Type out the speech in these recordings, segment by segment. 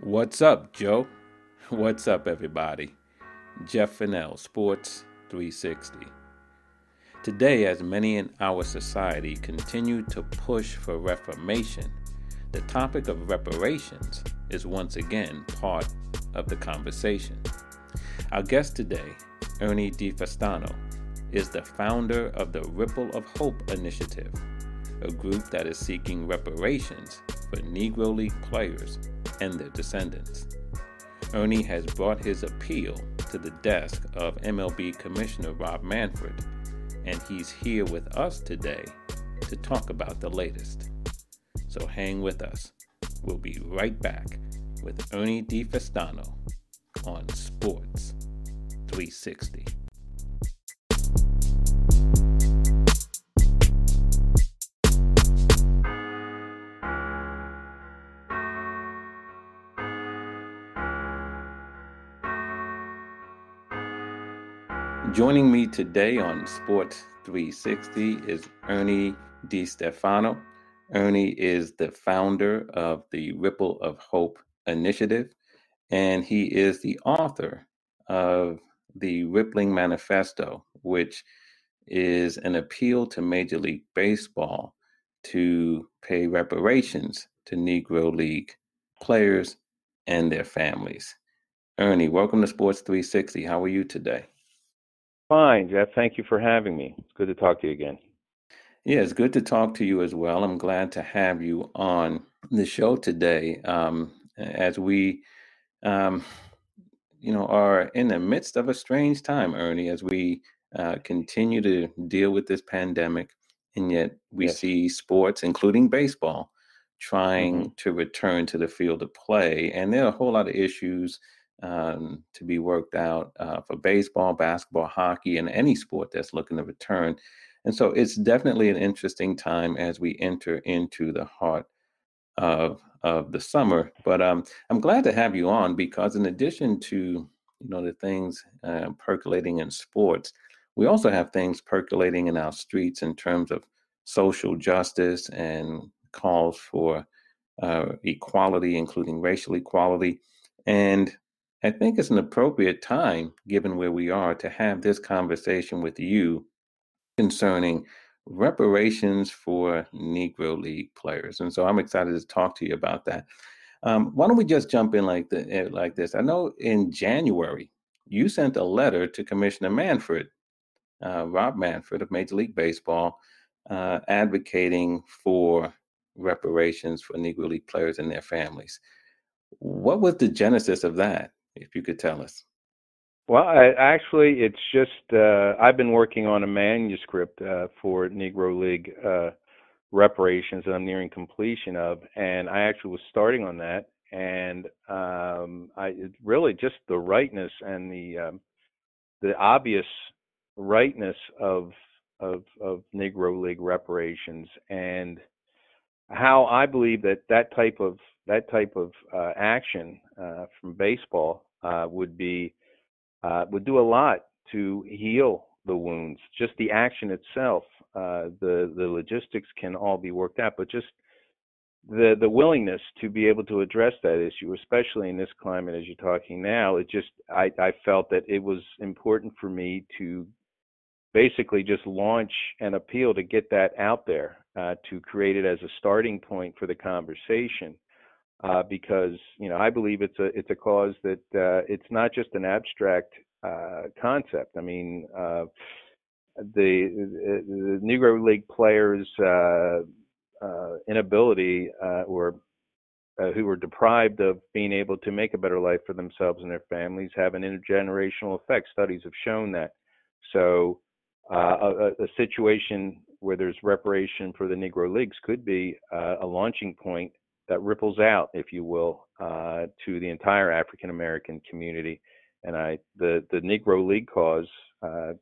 What's up, Joe? What's up, everybody? Jeff Fennell, Sports 360. Today, as many in our society continue to push for reformation, the topic of reparations is once again part of the conversation. Our guest today, Ernie DeFestano, is the founder of the Ripple of Hope Initiative, a group that is seeking reparations for Negro League players and their descendants. Ernie has brought his appeal to the desk of MLB Commissioner Rob Manfred, and he's here with us today to talk about the latest. So hang with us. We'll be right back with Ernie DeFestano on Sports 360. Joining me today on Sports 360 is Ernie DeStefano. Ernie is the founder of the Ripple of Hope initiative, and he is the author of the Rippling Manifesto, which is an appeal to Major League Baseball to pay reparations to Negro League players and their families. Ernie, welcome to Sports 360. How are you today? Fine, Jeff. Thank you for having me. It's good to talk to you again. Yeah, it's good to talk to you as well. I'm glad to have you on the show today um, as we, um, you know, are in the midst of a strange time, Ernie, as we uh, continue to deal with this pandemic. And yet we yes. see sports, including baseball, trying mm-hmm. to return to the field of play. And there are a whole lot of issues um, to be worked out uh, for baseball, basketball, hockey, and any sport that's looking to return. And so it's definitely an interesting time as we enter into the heart of of the summer. But um, I'm glad to have you on because in addition to you know the things uh, percolating in sports, we also have things percolating in our streets in terms of social justice and calls for uh, equality, including racial equality. And I think it's an appropriate time, given where we are, to have this conversation with you concerning reparations for Negro League players. And so I'm excited to talk to you about that. Um, why don't we just jump in like the, eh, like this? I know in January you sent a letter to Commissioner Manfred, uh, Rob Manfred of Major League Baseball, uh, advocating for reparations for Negro League players and their families. What was the genesis of that? If you could tell us. Well, I, actually, it's just uh, I've been working on a manuscript uh, for Negro League uh, reparations that I'm nearing completion of, and I actually was starting on that, and um, I really just the rightness and the um, the obvious rightness of of of Negro League reparations and how I believe that that type of that type of uh, action uh, from baseball uh, would be uh, would do a lot to heal the wounds. Just the action itself, uh, the the logistics can all be worked out, but just the the willingness to be able to address that issue, especially in this climate as you're talking now, it just I, I felt that it was important for me to basically just launch an appeal to get that out there, uh, to create it as a starting point for the conversation uh, because you know I believe it's a it's a cause that uh, it's not just an abstract uh, concept. I mean, uh, the, the Negro League players' uh, uh, inability or who were deprived of being able to make a better life for themselves and their families have an intergenerational effect. Studies have shown that. So, a, a, situation where there's reparation for the Negro Leagues could be a launching point that ripples out, if you will, uh, to the entire African American community. And I, the the Negro League cause, uh,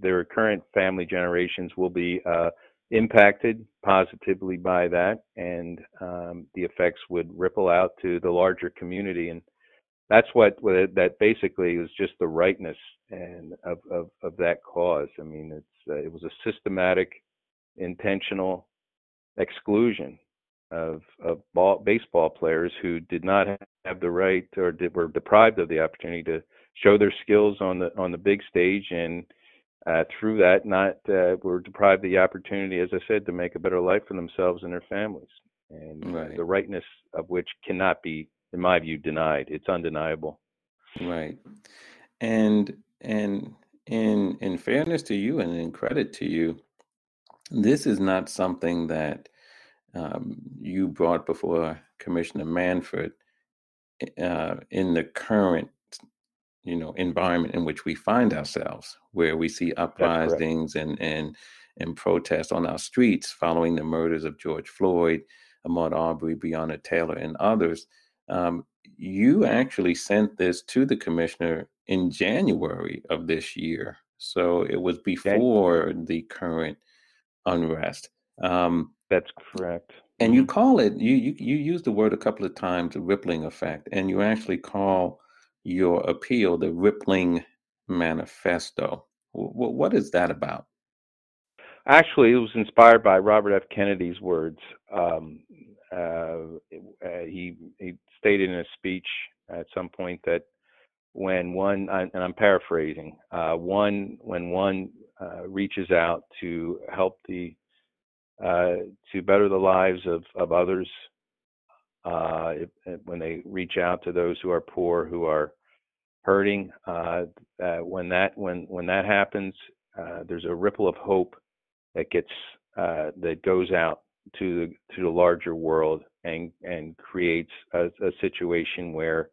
their current family generations will be uh, impacted positively by that, and um, the effects would ripple out to the larger community. And that's what that basically is just the rightness and of, of, of that cause. I mean, it's uh, it was a systematic, intentional exclusion of of ball, baseball players who did not have the right or did, were deprived of the opportunity to show their skills on the on the big stage. And uh, through that not uh, were deprived the opportunity as i said to make a better life for themselves and their families. And right. the rightness of which cannot be in my view denied. It's undeniable. Right. And and in in fairness to you and in credit to you this is not something that um, you brought before Commissioner Manfred uh, in the current, you know, environment in which we find ourselves, where we see uprisings and and and protests on our streets following the murders of George Floyd, Ahmaud Arbery, Breonna Taylor, and others. Um, you actually sent this to the commissioner in January of this year, so it was before the current unrest. Um, That's correct. And you mm-hmm. call it you you you use the word a couple of times, rippling effect, and you actually call your appeal the rippling manifesto. W- what is that about? Actually, it was inspired by Robert F. Kennedy's words. Um, uh, uh, he he stated in a speech at some point that when one and I'm paraphrasing, uh, one when one uh, reaches out to help the uh, to better the lives of, of others uh, if, when they reach out to those who are poor, who are hurting. Uh, when that when when that happens, uh, there's a ripple of hope that gets uh, that goes out to the to the larger world and and creates a, a situation where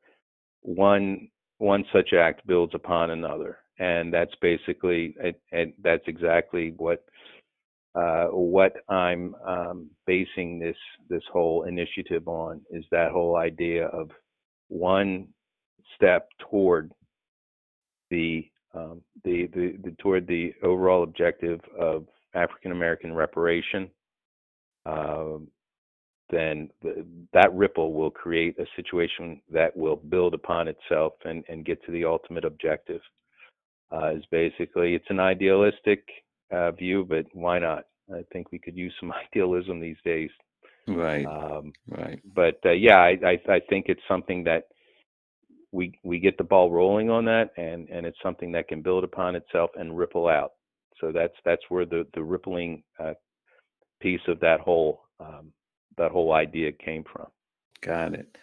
one one such act builds upon another, and that's basically and that's exactly what uh, what I'm um, basing this this whole initiative on is that whole idea of one step toward the, um, the, the, the toward the overall objective of African American reparation. Uh, then the, that ripple will create a situation that will build upon itself and, and get to the ultimate objective. Uh, is basically it's an idealistic uh, view, but why not? I think we could use some idealism these days. Right. Um, right. But uh, yeah, I, I, I think it's something that we we get the ball rolling on that, and and it's something that can build upon itself and ripple out. So that's that's where the the rippling uh, piece of that whole um, that whole idea came from. Got it.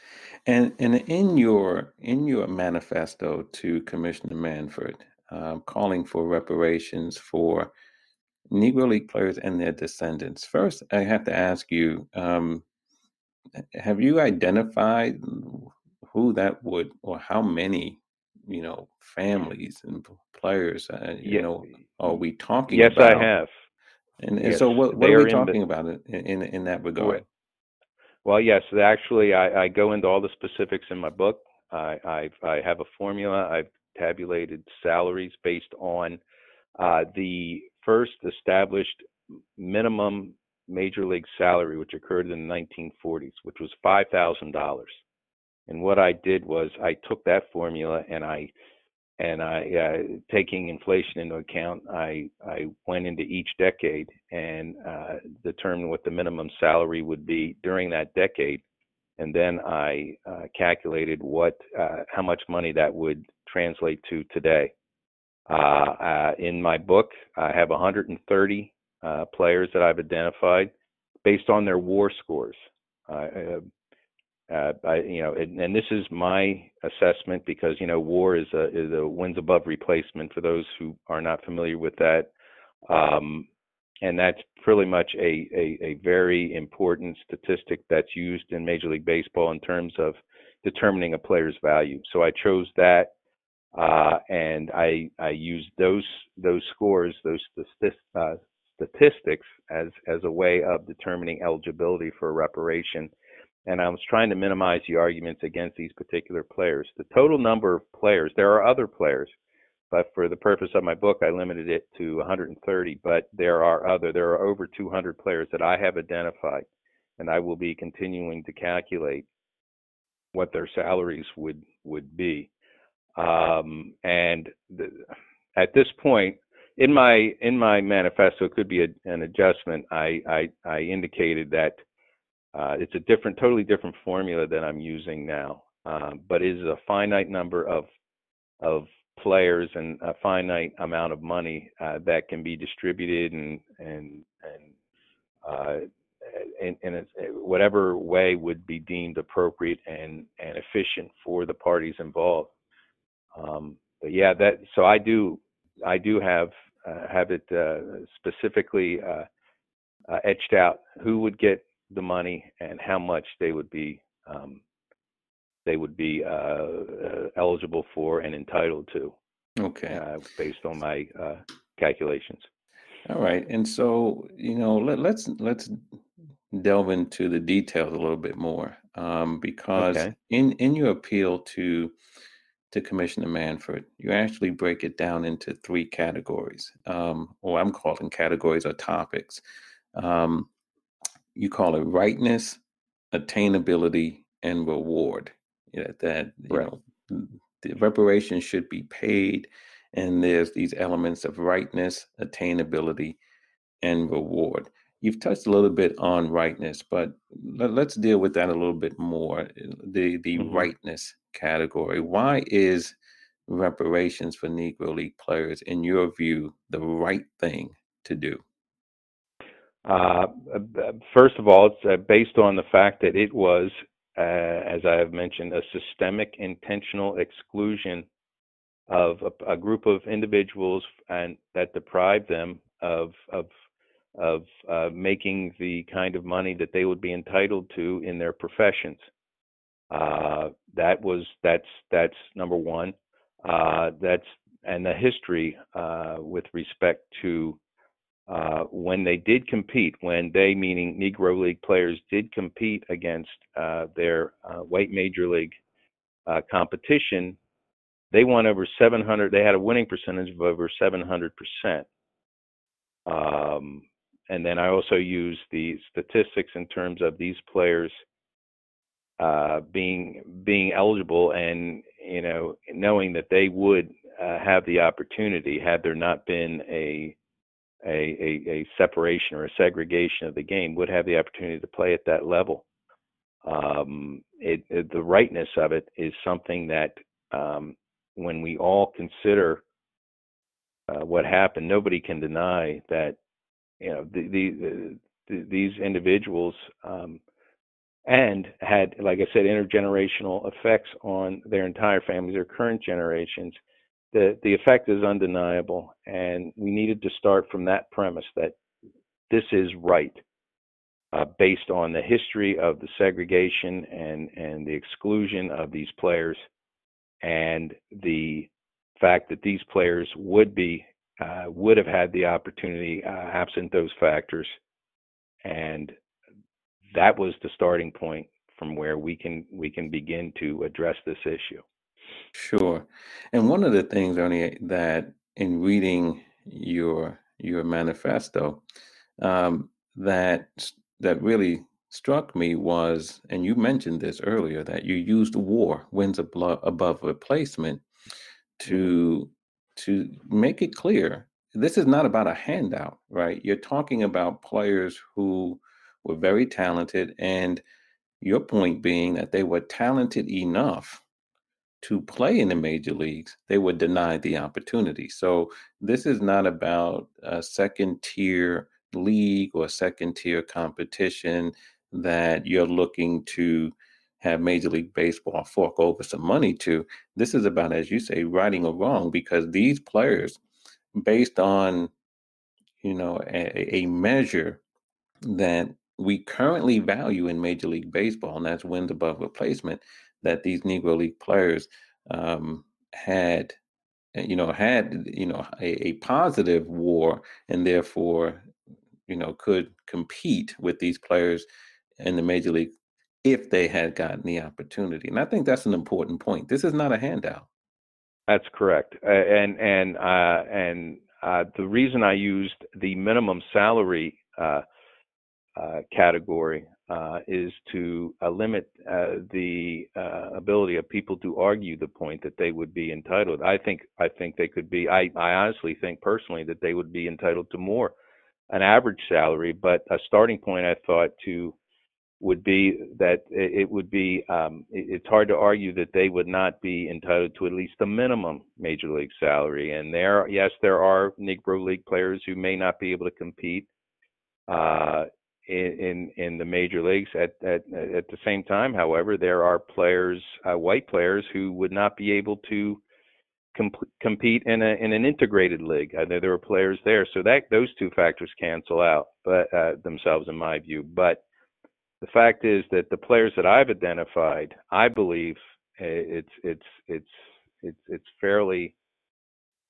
And and in your in your manifesto to Commissioner Manfred, um, calling for reparations for Negro League players and their descendants. First, I have to ask you: um, Have you identified who that would, or how many, you know, families and players, uh, you yeah. know, are we talking? Yes, about? I have. And, and yes, so, what, what are we talking the, about in, in in that regard? Well, yes, actually, I, I go into all the specifics in my book. I I've, I have a formula. I've tabulated salaries based on uh, the first established minimum major league salary, which occurred in the 1940s, which was $5,000. And what I did was I took that formula and I and I, uh, taking inflation into account, I I went into each decade and uh, determined what the minimum salary would be during that decade, and then I uh, calculated what uh, how much money that would translate to today. Uh, uh, in my book, I have 130 uh, players that I've identified based on their WAR scores. Uh, I, you know, and, and, this is my assessment because you know WAR is a is a wins above replacement for those who are not familiar with that, um, and that's pretty much a, a a very important statistic that's used in Major League Baseball in terms of determining a player's value. So I chose that uh, and I I use those those scores, those uh, statistics as as a way of determining eligibility for reparation. And I was trying to minimize the arguments against these particular players. The total number of players, there are other players, but for the purpose of my book, I limited it to 130. But there are other, there are over 200 players that I have identified, and I will be continuing to calculate what their salaries would would be. Um, and at this point, in my in my manifesto, it could be a, an adjustment. I, I I indicated that uh, it's a different, totally different formula than I'm using now, um, but it is a finite number of of players and a finite amount of money uh, that can be distributed and and and uh, in, in whatever way would be deemed appropriate and and efficient for the parties involved. Um, but yeah, that so I do I do have uh, have it uh, specifically uh, uh, etched out who would get the money and how much they would be um, they would be uh, uh, eligible for and entitled to. Okay. based on my calculations. All right, and so you know, let, let's let's delve into the details a little bit more um, because okay. in in your appeal to to Commissioner Manfred, you actually break it down into three categories, um, or I'm calling categories or topics. Um, you call it rightness, attainability, and reward. Yeah, that you right. know, the reparations should be paid, and there's these elements of rightness, attainability, and reward. You've touched a little bit on rightness, but let, us deal with that a little bit more. The the mm-hmm. rightness category. Why is reparations for Negro League players, in your view, the right thing to do? Uh, first of all, it's uh, based on the fact that it was, uh, as I have mentioned, a systemic intentional exclusion of a, a, group of individuals and that deprived them of of of uh, making the kind of money that they would be entitled to in their professions. Uh, that was that's that's number one. Uh, that's and the history uh, with respect to uh, when they did compete, when they, meaning Negro League players, did compete against uh, their white major league competition, they won over 700. They had a winning percentage of over 700 percent. Um, and then I also use the statistics in terms of these players uh, being being eligible and you know knowing that they would uh, have the opportunity had there not been a, a a, a separation or a segregation of the game would have the opportunity to play at that level. Um, it, it, the rightness of it is something that um, when we all consider uh, what happened, nobody can deny that you know the, the, the these individuals um, and had, like I said, intergenerational effects on their entire families, their current generations. The the effect is undeniable, and we needed to start from that premise that this is right, uh, based on the history of the segregation and and the exclusion of these players, and the fact that these players would be would have had the opportunity uh, absent those factors, and that was the starting point from where we can we can begin to address this issue. Sure, and one of the things, Ernie, that in reading your your manifesto, um, that that really struck me was, and you mentioned this earlier, that you used WAR wins above replacement to to make it clear this is not about a handout, right? You're talking about players who were very talented, and your point being that they were talented enough to play in the major leagues, they were denied the opportunity. So this is not about a second tier league or second tier competition that you're looking to have Major League Baseball fork over some money to. This is about, as you say, righting a wrong because these players, based on you know a, a measure that we currently value in Major League Baseball, and that's wins above replacement, that these Negro League players um, had, you know, had you know a, a positive WAR, and therefore, you know, could compete with these players in the Major League if they had gotten the opportunity. And I think that's an important point. This is not a handout. That's correct. Uh, and and uh, and uh, the reason I used the minimum salary uh, uh, category uh, is to limit the ability of people to argue the point that they would be entitled. I think I think they could be. I, I honestly think personally that they would be entitled to more, an average salary. But a starting point I thought to would be that it would be. Um, it's hard to argue that they would not be entitled to at least a minimum major league salary. And there, yes, there are Negro League players who may not be able to compete. Uh, in in the major leagues. At at at the same time, however, there are players, uh, white players, who would not be able to comp- compete in a in an integrated league. Uh, there, there are players there, so that those two factors cancel out, but uh, themselves, in my view. But the fact is that the players that I've identified, I believe eh, it's it's it's it's it's fairly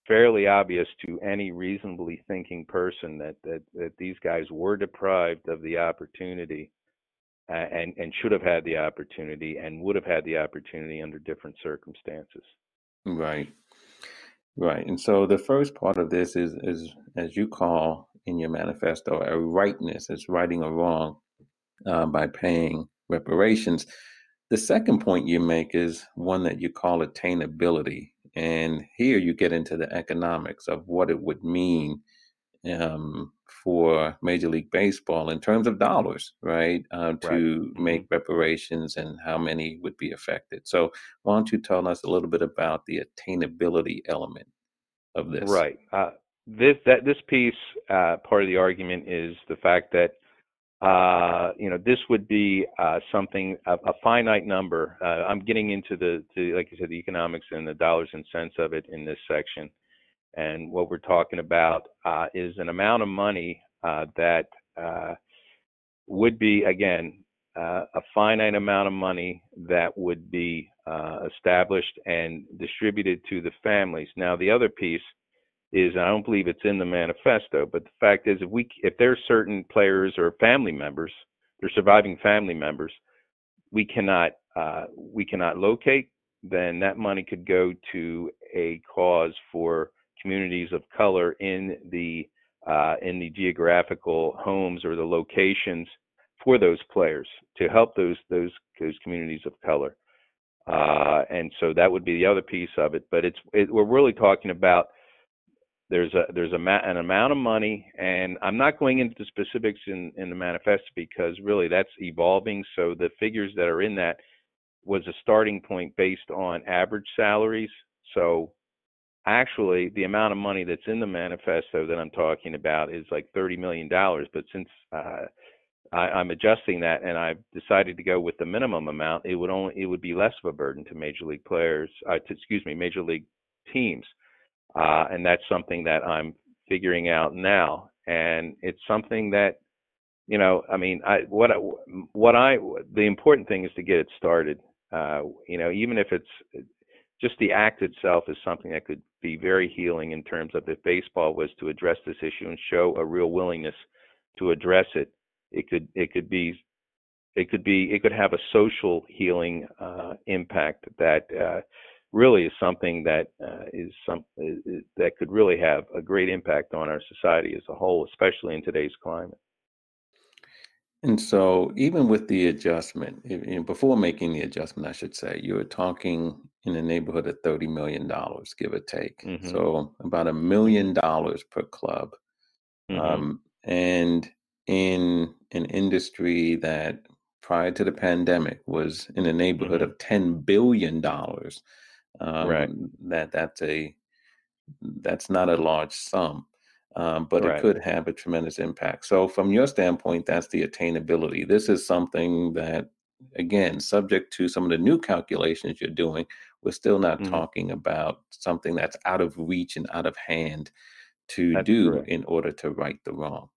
fairly obvious to any reasonably thinking person that that, that these guys were deprived of the opportunity and and should have had the opportunity and would have had the opportunity under different circumstances. Right. Right. And so the first part of this is is as you call in your manifesto a rightness, it's righting a wrong uh, by paying reparations. The second point you make is one that you call attainability. And here you get into the economics of what it would mean um, for Major League Baseball in terms of dollars, right, uh, to right. Mm-hmm. make reparations and how many would be affected. So, why don't you tell us a little bit about the attainability element of this? Right. Uh, this that this piece, uh, part of the argument is the fact that uh, you know, this would be uh, something a, a, finite number. Uh, I'm getting into the, to, like you said, the economics and the dollars and cents of it in this section. And what we're talking about uh, is an amount of money uh, that uh, would be, again, a finite amount of money that would be established and distributed to the families. Now, the other piece is I don't believe it's in the manifesto, but the fact is if we if there's certain players or family members, they're surviving family members, we cannot uh, we cannot locate, then that money could go to a cause for communities of color in the uh, in the geographical homes or the locations for those players to help those those those communities of color. Uh, and so that would be the other piece of it. But it's it, we're really talking about there's a there's a ma- an amount of money, and I'm not going into the specifics in in the manifesto because really that's evolving. So the figures that are in that was a starting point based on average salaries. So actually, the amount of money that's in the manifesto that I'm talking about is like 30 million dollars. But since uh, I, am adjusting that, and I've decided to go with the minimum amount. It would only it would be less of a burden to major league players. Uh, to, excuse me, major league teams. Uh, and that's something that I'm figuring out now. And it's something that, you know, I mean, I, what, I, what I, the important thing is to get it started. Uh, you know, even if it's just the act itself is something that could be very healing in terms of if baseball was to address this issue and show a real willingness to address it, it could, it could be it could be it could have a social healing uh, impact that uh, really is something that uh, is some is, that could really have a great impact on our society as a whole, especially in today's climate. And so, even with the adjustment, before making the adjustment, I should say, you were talking in the neighborhood of thirty million dollars, give or take. Mm-hmm. So, about a million dollars per club, mm-hmm. um, and in an industry that prior to the pandemic was in the neighborhood mm-hmm. of ten billion dollars um, right. That that's a that's not a large sum, um, but right. it could have a tremendous impact. So, from your standpoint, that's the attainability. This is something that, again, subject to some of the new calculations you're doing, we're still not mm-hmm. talking about something that's out of reach and out of hand to that's do correct. in order to right the wrong.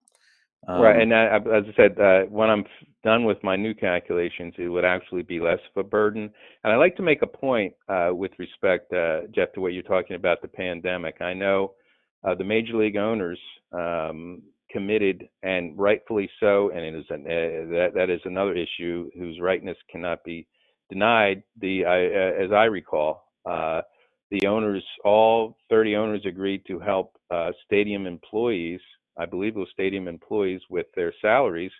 Um, right, and I, as I said, uh, when I'm done with my new calculations, it would actually be less of a burden. And I like to make a point uh, with respect, uh, Jeff, to what you're talking about the pandemic. I know uh, the major league owners um, committed, and rightfully so, and it is an, uh, that that is another issue whose rightness cannot be denied. The uh, as I recall, the owners, all 30 owners, agreed to help stadium employees I believe those stadium employees with their salaries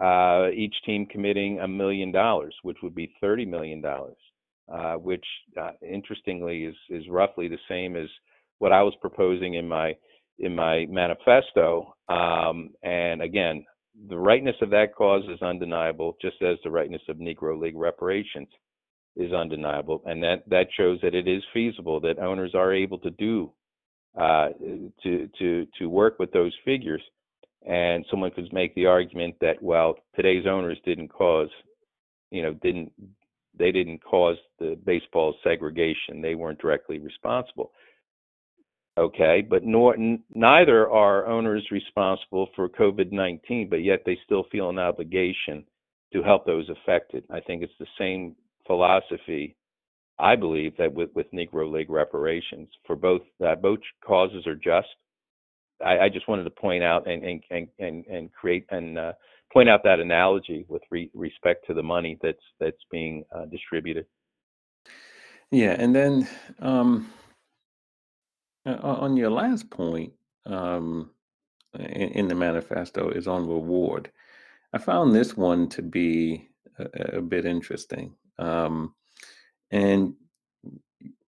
uh, each team committing a million dollars, which would be thirty million dollars, uh, which uh, interestingly is is roughly the same as what I was proposing in my in my manifesto. Um, and again, the rightness of that cause is undeniable, just as the rightness of Negro League reparations is undeniable, and that that shows that it is feasible that owners are able to do uh, to to to work with those figures. And someone could make the argument that well, today's owners didn't cause, you know, didn't they didn't cause the baseball segregation. They weren't directly responsible. Okay, but nor, n- neither are owners responsible for COVID 19, but yet they still feel an obligation to help those affected. I think it's the same philosophy, I believe, that with, with Negro League reparations for both both causes are just. I, I, just wanted to point out and and and and, create and uh, point out that analogy with re- respect to the money that's that's being uh, distributed. Yeah, and then um, on your last point um, in, in, the manifesto is on reward. I found this one to be a, a bit interesting. Um, and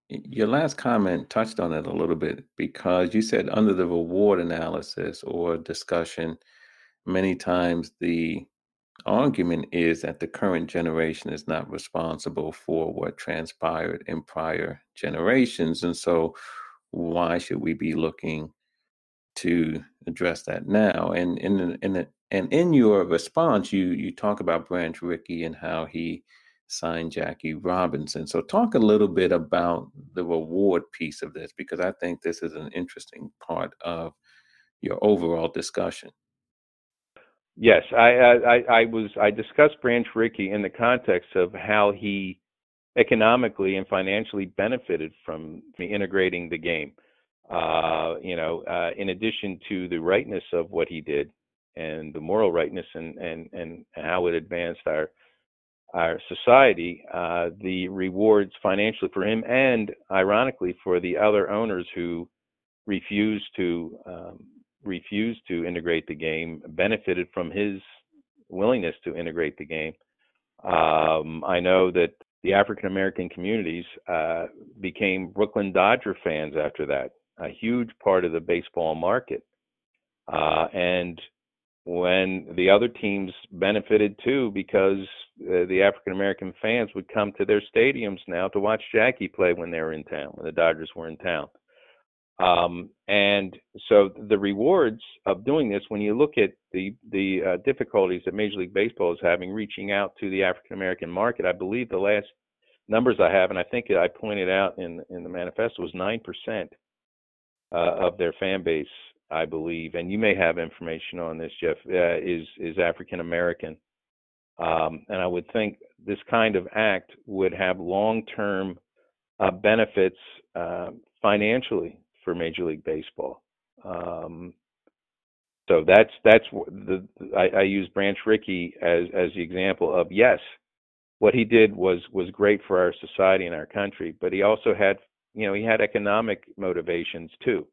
your last comment touched on it a little bit because you said under the reward analysis or discussion, many times the argument is that the current generation is not responsible for what transpired in prior generations. And so, why should we be looking to address that now? And in in and in your response, you you talk about Branch Rickey and how he signed Jackie Robinson. So, talk a little bit about the reward piece of this because I think this is an interesting part of your overall discussion. Yes, I, I, I was I discussed Branch Rickey in the context of how he economically and financially benefited from integrating the game. Uh, you know, uh, in addition to the rightness of what he did and the moral rightness and and and how it advanced our our society, uh, the rewards financially for him and ironically for the other owners who refused to um, to integrate the game benefited from his willingness to integrate the game. Um, I know that the African American communities uh, became Brooklyn Dodger fans after that, a huge part of the baseball market. Uh, and when the other teams benefited too because uh, the African American fans would come to their stadiums now to watch Jackie play when they were in town, when the Dodgers were in town. Um, and so the rewards of doing this, when you look at the the uh, difficulties that Major League Baseball is having reaching out to the African American market, I believe the last numbers I have, and I think I pointed out in in the manifesto, was nine percent uh, of their fan base I believe, and you may have information on this, Jeff, uh, is is African American, um, and I would think this kind of act would have long-term uh, benefits uh, financially for Major League Baseball. Um, so that's that's the I, I use Branch Rickey as as the example of yes, what he did was was great for our society and our country, but he also had you know he had economic motivations too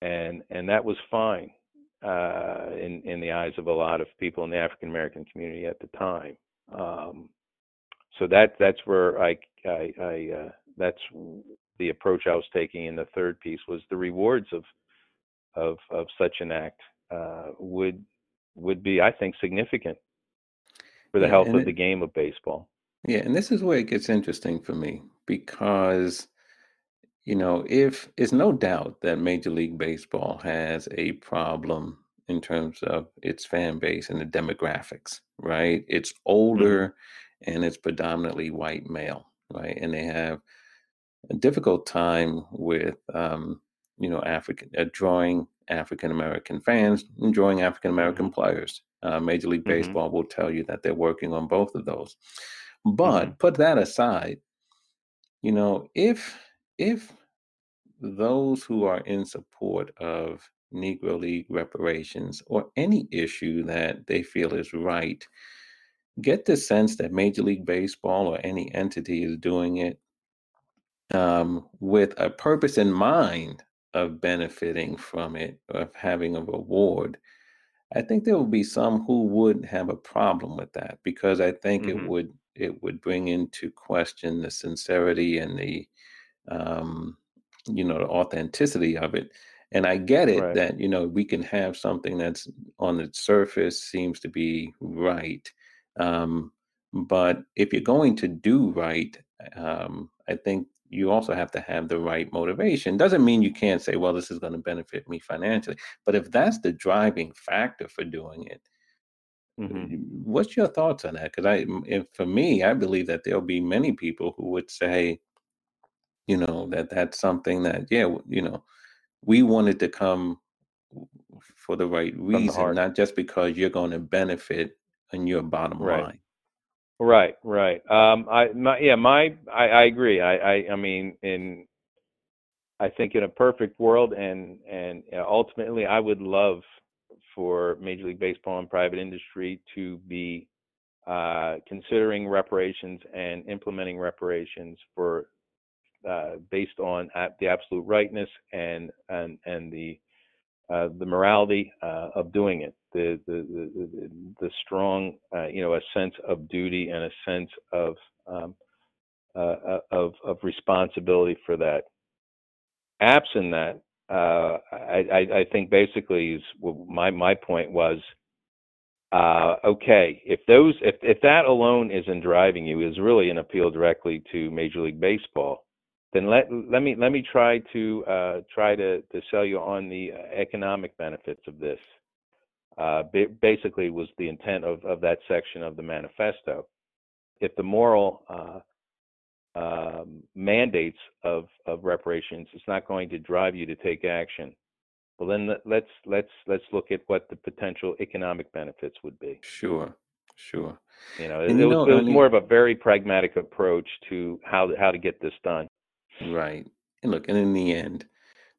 and and that was fine uh, in in the eyes of a lot of people in the African American community at the time. Um, so that that's where I I, I uh, that's the approach I was taking in the third piece was the rewards of of of such an act uh, would would be I think significant for the yeah, health of it, the game of baseball. Yeah, and this is where it gets interesting for me because you know, if it's no doubt that Major League Baseball has a problem in terms of its fan base and the demographics, right? It's mm-hmm. older mm-hmm. and it's predominantly white male, right? And they have a difficult time with, um, you know, African uh, drawing African American fans and drawing African American mm-hmm. players. Uh, Major League mm-hmm. Baseball will tell you that they're working on both of those. But mm-hmm. put that aside, you know, if if those who are in support of Negro League reparations or any issue that they feel is right get the sense that Major League Baseball or any entity is doing it um, with a purpose in mind of benefiting from it, of having a reward. I think there will be some who would have a problem with that because I think mm-hmm. it would it would bring into question the sincerity and the um, you know the authenticity of it. And I get it right. that you know we can have something that's on the surface seems to be right, um, but if you're going to do right, um, I think you also have to have the right motivation. Doesn't mean you can't say, well, this is going to benefit me financially. But if that's the driving factor for doing it, mm-hmm. what's your thoughts on that? Because I, if, for me, I believe that there'll be many people who would say, you know, that that's something that, yeah, you know, we wanted to come for the right reason, not just because you're going to benefit in your bottom right. line. Right, right. Um, I, my, yeah, my, I, I agree. I, I, I mean, in, I think in a perfect world, and and ultimately, I would love for Major League Baseball and private industry to be uh, considering reparations and implementing reparations for uh, based on the absolute rightness and and and the uh, the morality uh, of doing it, the the the, the strong uh, you know a sense of duty and a sense of um, uh, uh, of of responsibility for that. Absent that, uh, I, I, I think basically my my point was. okay, if those if if that alone isn't driving you, is really an appeal directly to Major League Baseball then let let me let me try to uh, try to, to sell you on the economic benefits of this. Uh, basically, was the intent of, of that section of the manifesto. If the moral uh, um, mandates of, of reparations is not going to drive you to take action, well then let's let's let's look at what the potential economic benefits would be. Sure, sure. You know, it, it, was, it was more of a very pragmatic approach to how how to get this done. Right. And look, and in the end,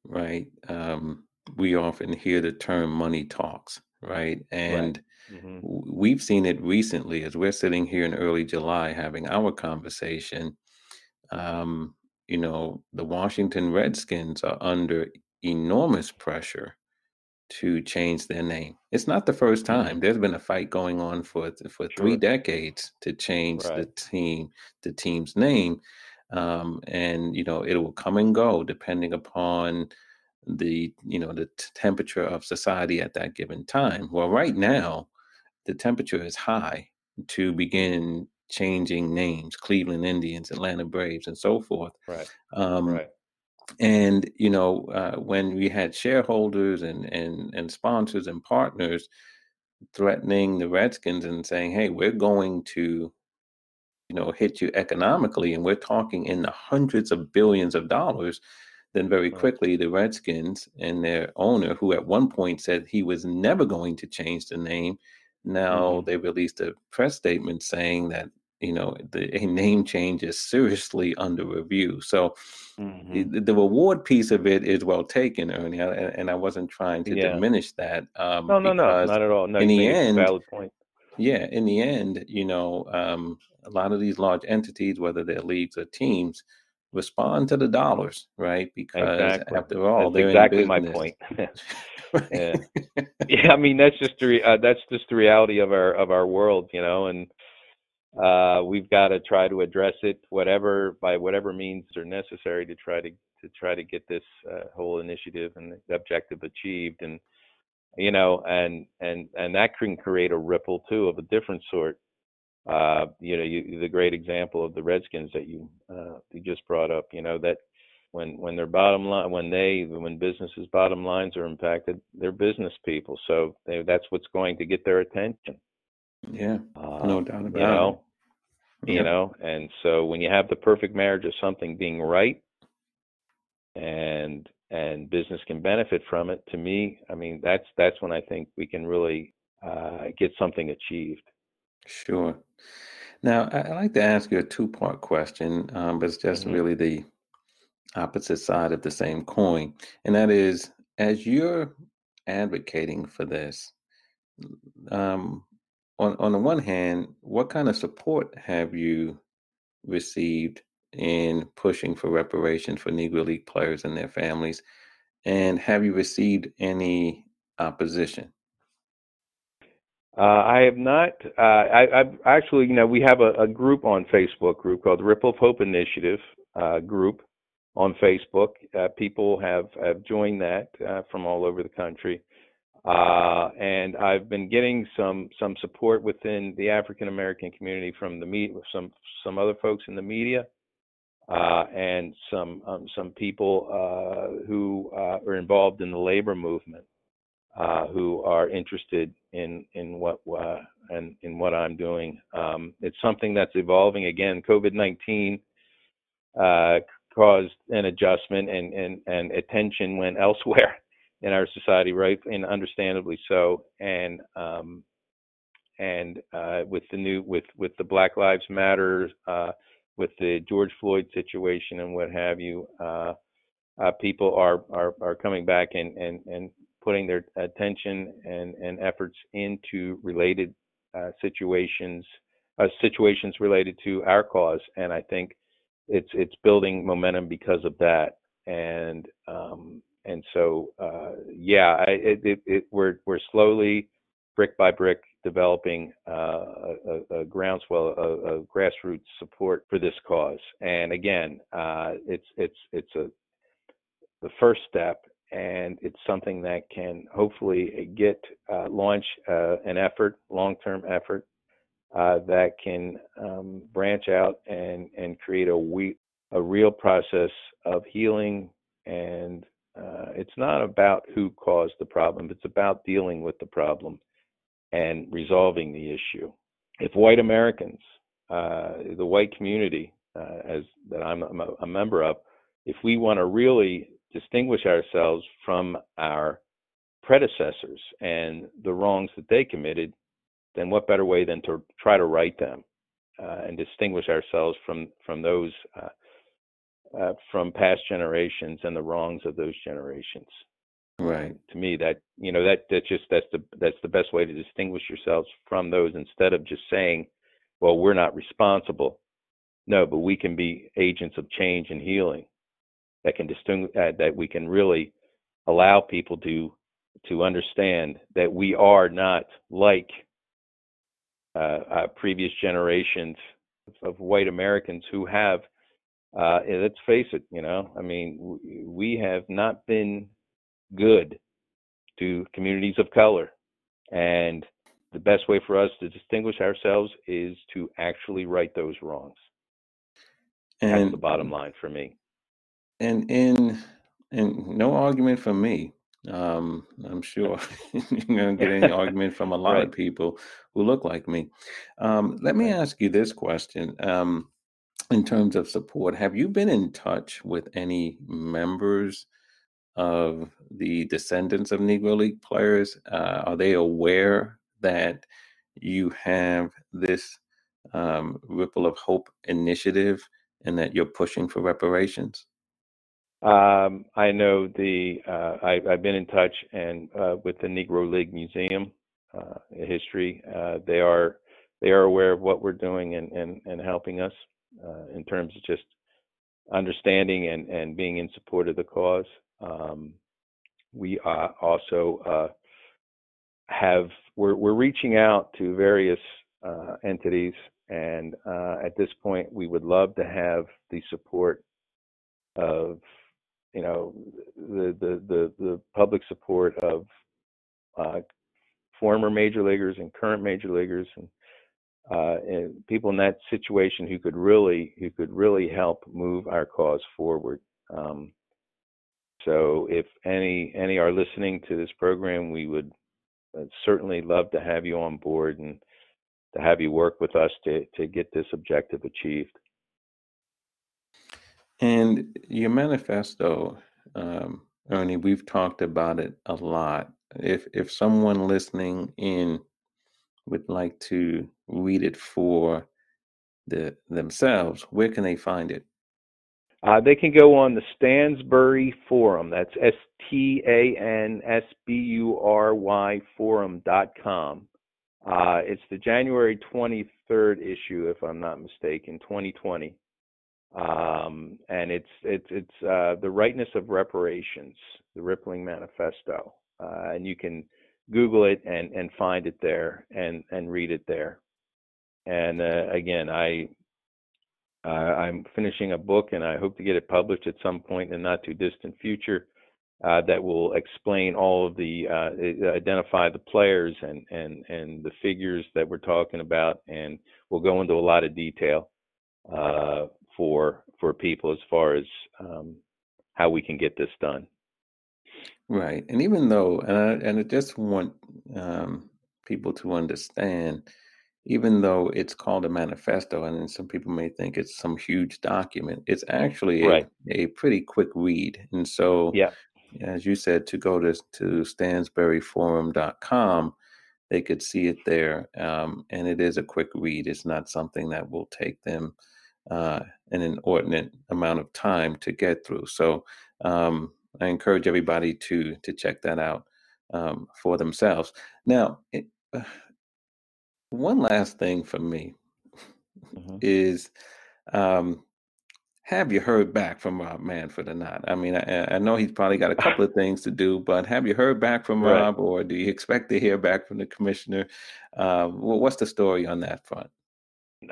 right, um, we often hear the term money talks, right? Right. And hmm we've seen it recently as we're sitting here in early July having our conversation. Um, you know, the Washington Redskins are under enormous pressure to change their name. It's not the first hmm time. There's been a fight going on for for three decades to change the team, the team's name um, and you know it will come and go depending upon the you know the t- temperature of society at that given time. Well right now the temperature is high to begin changing names cleveland indians atlanta braves and so forth right um, right. and you know uh, when we had shareholders and and and sponsors and partners threatening the redskins and saying hey we're going to you know hit you economically and we're talking in the hundreds of billions of dollars then very quickly the redskins and their owner who at one point said he was never going to change the name now mm-hmm. they released a press statement saying that you know the a name change is seriously under review so mm-hmm. the, the, reward piece of it is well taken ernie and, and i wasn't trying to yeah. diminish that um, no no no not at all no, in the end valid point yeah in the end you know um, a lot of these large entities, whether they're leagues or teams, respond to the dollars, right? Because exactly. after all, that's exactly my point. yeah. yeah, I mean that's just the re- uh, that's just the reality of our of our world, you know, and uh, we've got to try to address it, whatever by whatever means are necessary to try to to try to get this uh, whole initiative and objective achieved, and you know, and and and that can create a ripple too of a different sort uh, you know, you, the great example of the Redskins that you uh, you just brought up. You know that when when their bottom line, when they when businesses' bottom lines are impacted, they're business people, so they, that's what's going to get their attention. Yeah, uh, no doubt about you know, it. You know, and so when you have the perfect marriage of something being right and and business can benefit from it, to me, I mean that's that's when I think we can really uh, get something achieved. Sure. Now, I- would like to ask you a two-part question, um, but it's just hmm really the opposite side of the same coin. And that is, as you're advocating for this, um, on on the one hand, what kind of support have you received in pushing for reparations for Negro League players and their families? And have you received any opposition? Uh, I have not. Uh, I, have actually, you know, we have a, a, group on Facebook group called the Ripple of Hope Initiative uh, group on Facebook. Uh, people have have joined that uh, from all over the country, uh, and I've been getting some some support within the African American community from the meet with some some other folks in the media. And some um, some people who are involved in the labor movement uh, who are interested in in what uh, and in what I'm doing. Um, it's something that's evolving. Again, COVID-19 uh, caused an adjustment, and and and attention went elsewhere in our society, right? And understandably so. And um, and uh, with the new with with the Black Lives Matter, uh, with the George Floyd situation, and what have you. Uh, uh, people are, are are coming back and and and putting their attention and, and efforts into related uh, situations, uh, situations related to our cause. And I think it's it's building momentum because of that. And um, and so uh, yeah, I, it, it, it, we're we're slowly, brick by brick, developing uh, a, a, groundswell, a, grassroots support for this cause. And again, uh, it's it's it's a the first step and it's something that can hopefully get uh, launch uh, an effort, long-term effort uh, that can um, branch out and and create a we, a real process of healing. And uh, it's not about who caused the problem; it's about dealing with the problem and resolving the issue. If white Americans, uh, the white community, uh, as that I'm a, a member of, if we want to really distinguish ourselves from our predecessors and the wrongs that they committed, then what better way than to try to right them uh, and distinguish ourselves from from those uh, uh, from past generations and the wrongs of those generations. Right. To me, that you know that that's just that's the that's the best way to distinguish yourselves from those instead of just saying, "Well, we're not responsible." No, but we can be agents of change and healing that can distinguish uh, that we can really allow people to to understand that we are not like uh, uh, previous generations of white Americans who have. Uh, let's face it, you know, I mean, we have not been good to communities of color, and the best way for us to distinguish ourselves is to actually right those wrongs. And That's the bottom line for me and in and no argument from me. Um, I'm sure you're gonna get any argument from a lot of people who look like me. Um, let me ask you this question. Um, in terms of support, have you been in touch with any members of the descendants of Negro League players? Uh, are they aware that you have this um, Ripple of Hope initiative and that you're pushing for reparations? Um, I know the uh, I, have been in touch and uh, with the Negro League Museum uh, history. Uh, they are they are aware of what we're doing and and, and helping us uh, in terms of just understanding and and being in support of the cause. Um, we also uh, have we're we're reaching out to various entities, and at this point, we would love to have the support of you know the the the, the public support of uh, former major leaguers and current major leaguers and, uh, and, people in that situation who could really who could really help move our cause forward. Um, so if any any are listening to this program, we would uh, certainly love to have you on board and to have you work with us to to get this objective achieved. And your manifesto, um, Ernie, we've talked about it a lot. If if someone listening in would like to read it for the themselves, where can they find it? Uh, they can go on the Stansbury Forum. That's S T A N S B U R Y Forum.com. Uh, it's the January 23rd issue, if I'm not mistaken, 2020 um, and it's it's it's uh, the rightness of reparations, the Rippling Manifesto, uh, and you can Google it and and find it there and and read it there. And uh, again, I uh, I'm finishing a book and I hope to get it published at some point in the not too distant future. Uh, that will explain all of the uh, identify the players and and and the figures that we're talking about, and we'll go into a lot of detail uh, for for people as far as um, how we can get this done. Right. And even though, and I, and I just want um, people to understand, even though it's called a manifesto, and some people may think it's some huge document, it's actually a, Right. a pretty quick read. And so, Yeah. as you said, to go to, to stansburyforum.com, they could see it there. Um, and it is a quick read. It's not something that will take them uh, an inordinate amount of time to get through. So um, I encourage everybody to to check that out um, for themselves. Now, it, uh, one last thing for me hmm is um, have you heard back from Rob Manfred or not? I mean, I, I know he's probably got a couple of things to do, but have you heard back from Right. Rob, or do you expect to hear back from the commissioner? Um, wh- what's the story on that front?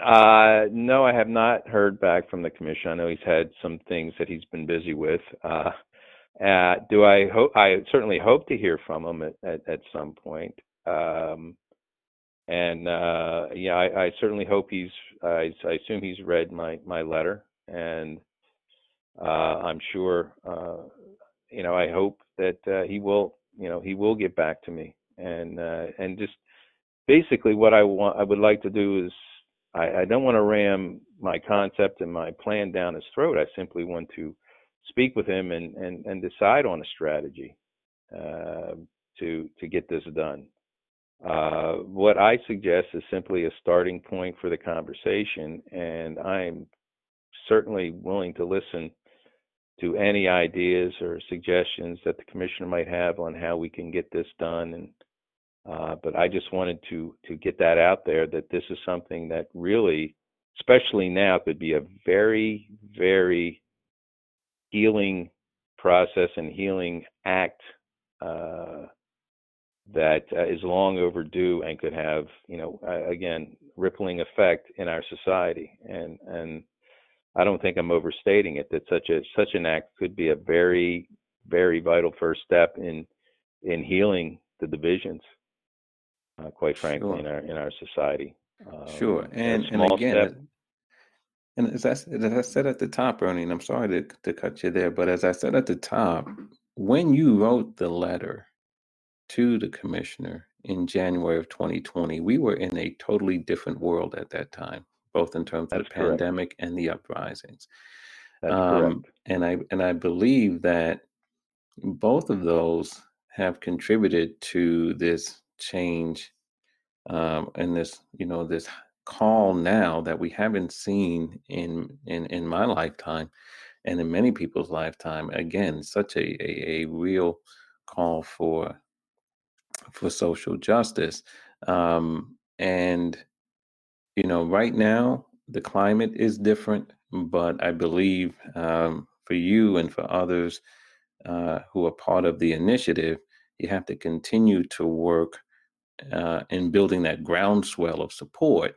Uh, no, I have not heard back from the commission. I know he's had some things that he's been busy with. Uh, uh, do I hope? I certainly hope to hear from him at, at, at some point. Um, and uh, yeah, I, I certainly hope he's. I, I assume he's read my my letter, and uh, I'm sure. Uh, you know, I hope that uh, he will. You know, he will get back to me, and uh, and just basically what I want. I would like to do is. I, I don't want to ram my concept and my plan down his throat. I simply want to speak with him and and, and decide on a strategy uh, to to get this done. Uh, what I suggest is simply a starting point for the conversation, and I'm certainly willing to listen to any ideas or suggestions that the commissioner might have on how we can get this done. And uh, but I just wanted to to get that out there that this is something that really, especially now, could be a very very healing process and healing act. Uh, that uh, is long overdue and could have, you know, uh, again, rippling effect in our society. And and I don't think I'm overstating it that such a such an act could be a very very vital first step in in healing the divisions, uh, quite frankly, in our in our society. sure. Um, a And and again, step. and as I, as I said at the top, Ernie, and I'm sorry to, to cut you there, but as I said at the top, when you wrote the letter to the commissioner in January of 2020, we were in a totally different world at that time, both in terms of That the correct. pandemic and the uprisings. That's Um, and I and I believe that both of those have contributed to this change um, and this, you know, this call now that we haven't seen in in in my lifetime and in many people's lifetime. Again, such a a, a real call for for social justice. Um, and you know, right now the climate is different, but I believe um, for you and for others uh, who are part of the initiative, you have to continue to work uh, in building that groundswell of support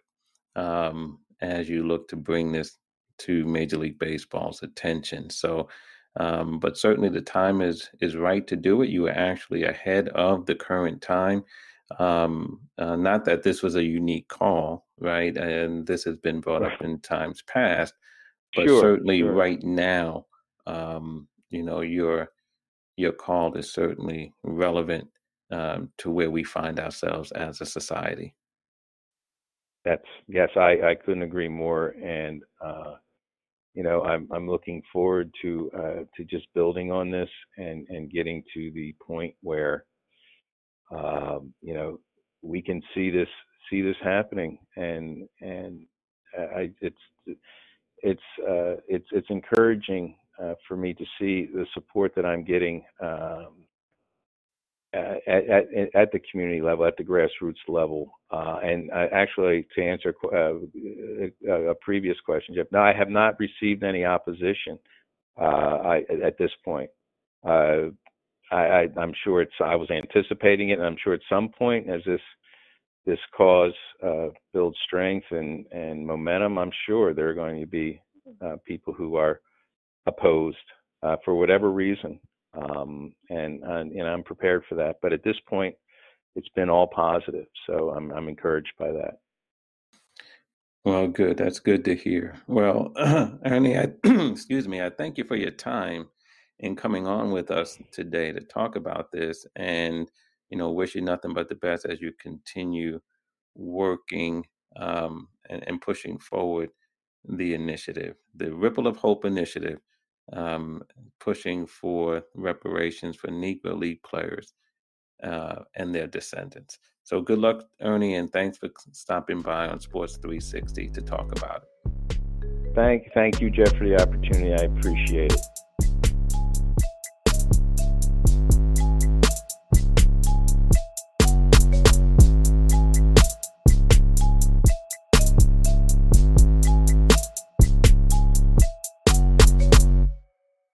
um, as you look to bring this to Major League Baseball's attention. So, um, but certainly the time is is right to do it. You are actually ahead of the current time. Um, uh, not that this was a unique call, right? And this has been brought up in times past, but Sure. certainly Sure. right now, um, you know, your your call is certainly relevant um, to where we find ourselves as a society. That's yes. I I couldn't agree more. And uh, you know, I'm I'm looking forward to uh, to just building on this and and getting to the point where um, you know we can see this see this happening. And and I it's it's uh, it's it's encouraging uh, for me to see the support that I'm getting um, at, at at the community level, at the grassroots level. Uh, and I, actually, to answer uh, a, previous question, Jeff, no, I have not received any opposition uh, I, at this point. Uh, I, am sure it's I was anticipating it, and I'm sure at some point as this this cause uh, builds strength and and momentum, I'm sure there are going to be uh, people who are opposed uh, for whatever reason, um, and, and know I'm prepared for that. But at this point, it's been all positive, so I'm I'm encouraged by that. Well, good. That's good to hear. Well, Ernie, I, excuse me. I thank you for your time in coming on with us today to talk about this, and you know, wish you nothing but the best as you continue working um, and, and, pushing forward the initiative, the Ripple of Hope initiative, um, pushing for reparations for Negro League players uh, and their descendants. So good luck, Ernie, and thanks for stopping by on Sports 360 to talk about it. Thank, thank you, Jeff, for the opportunity. I appreciate it.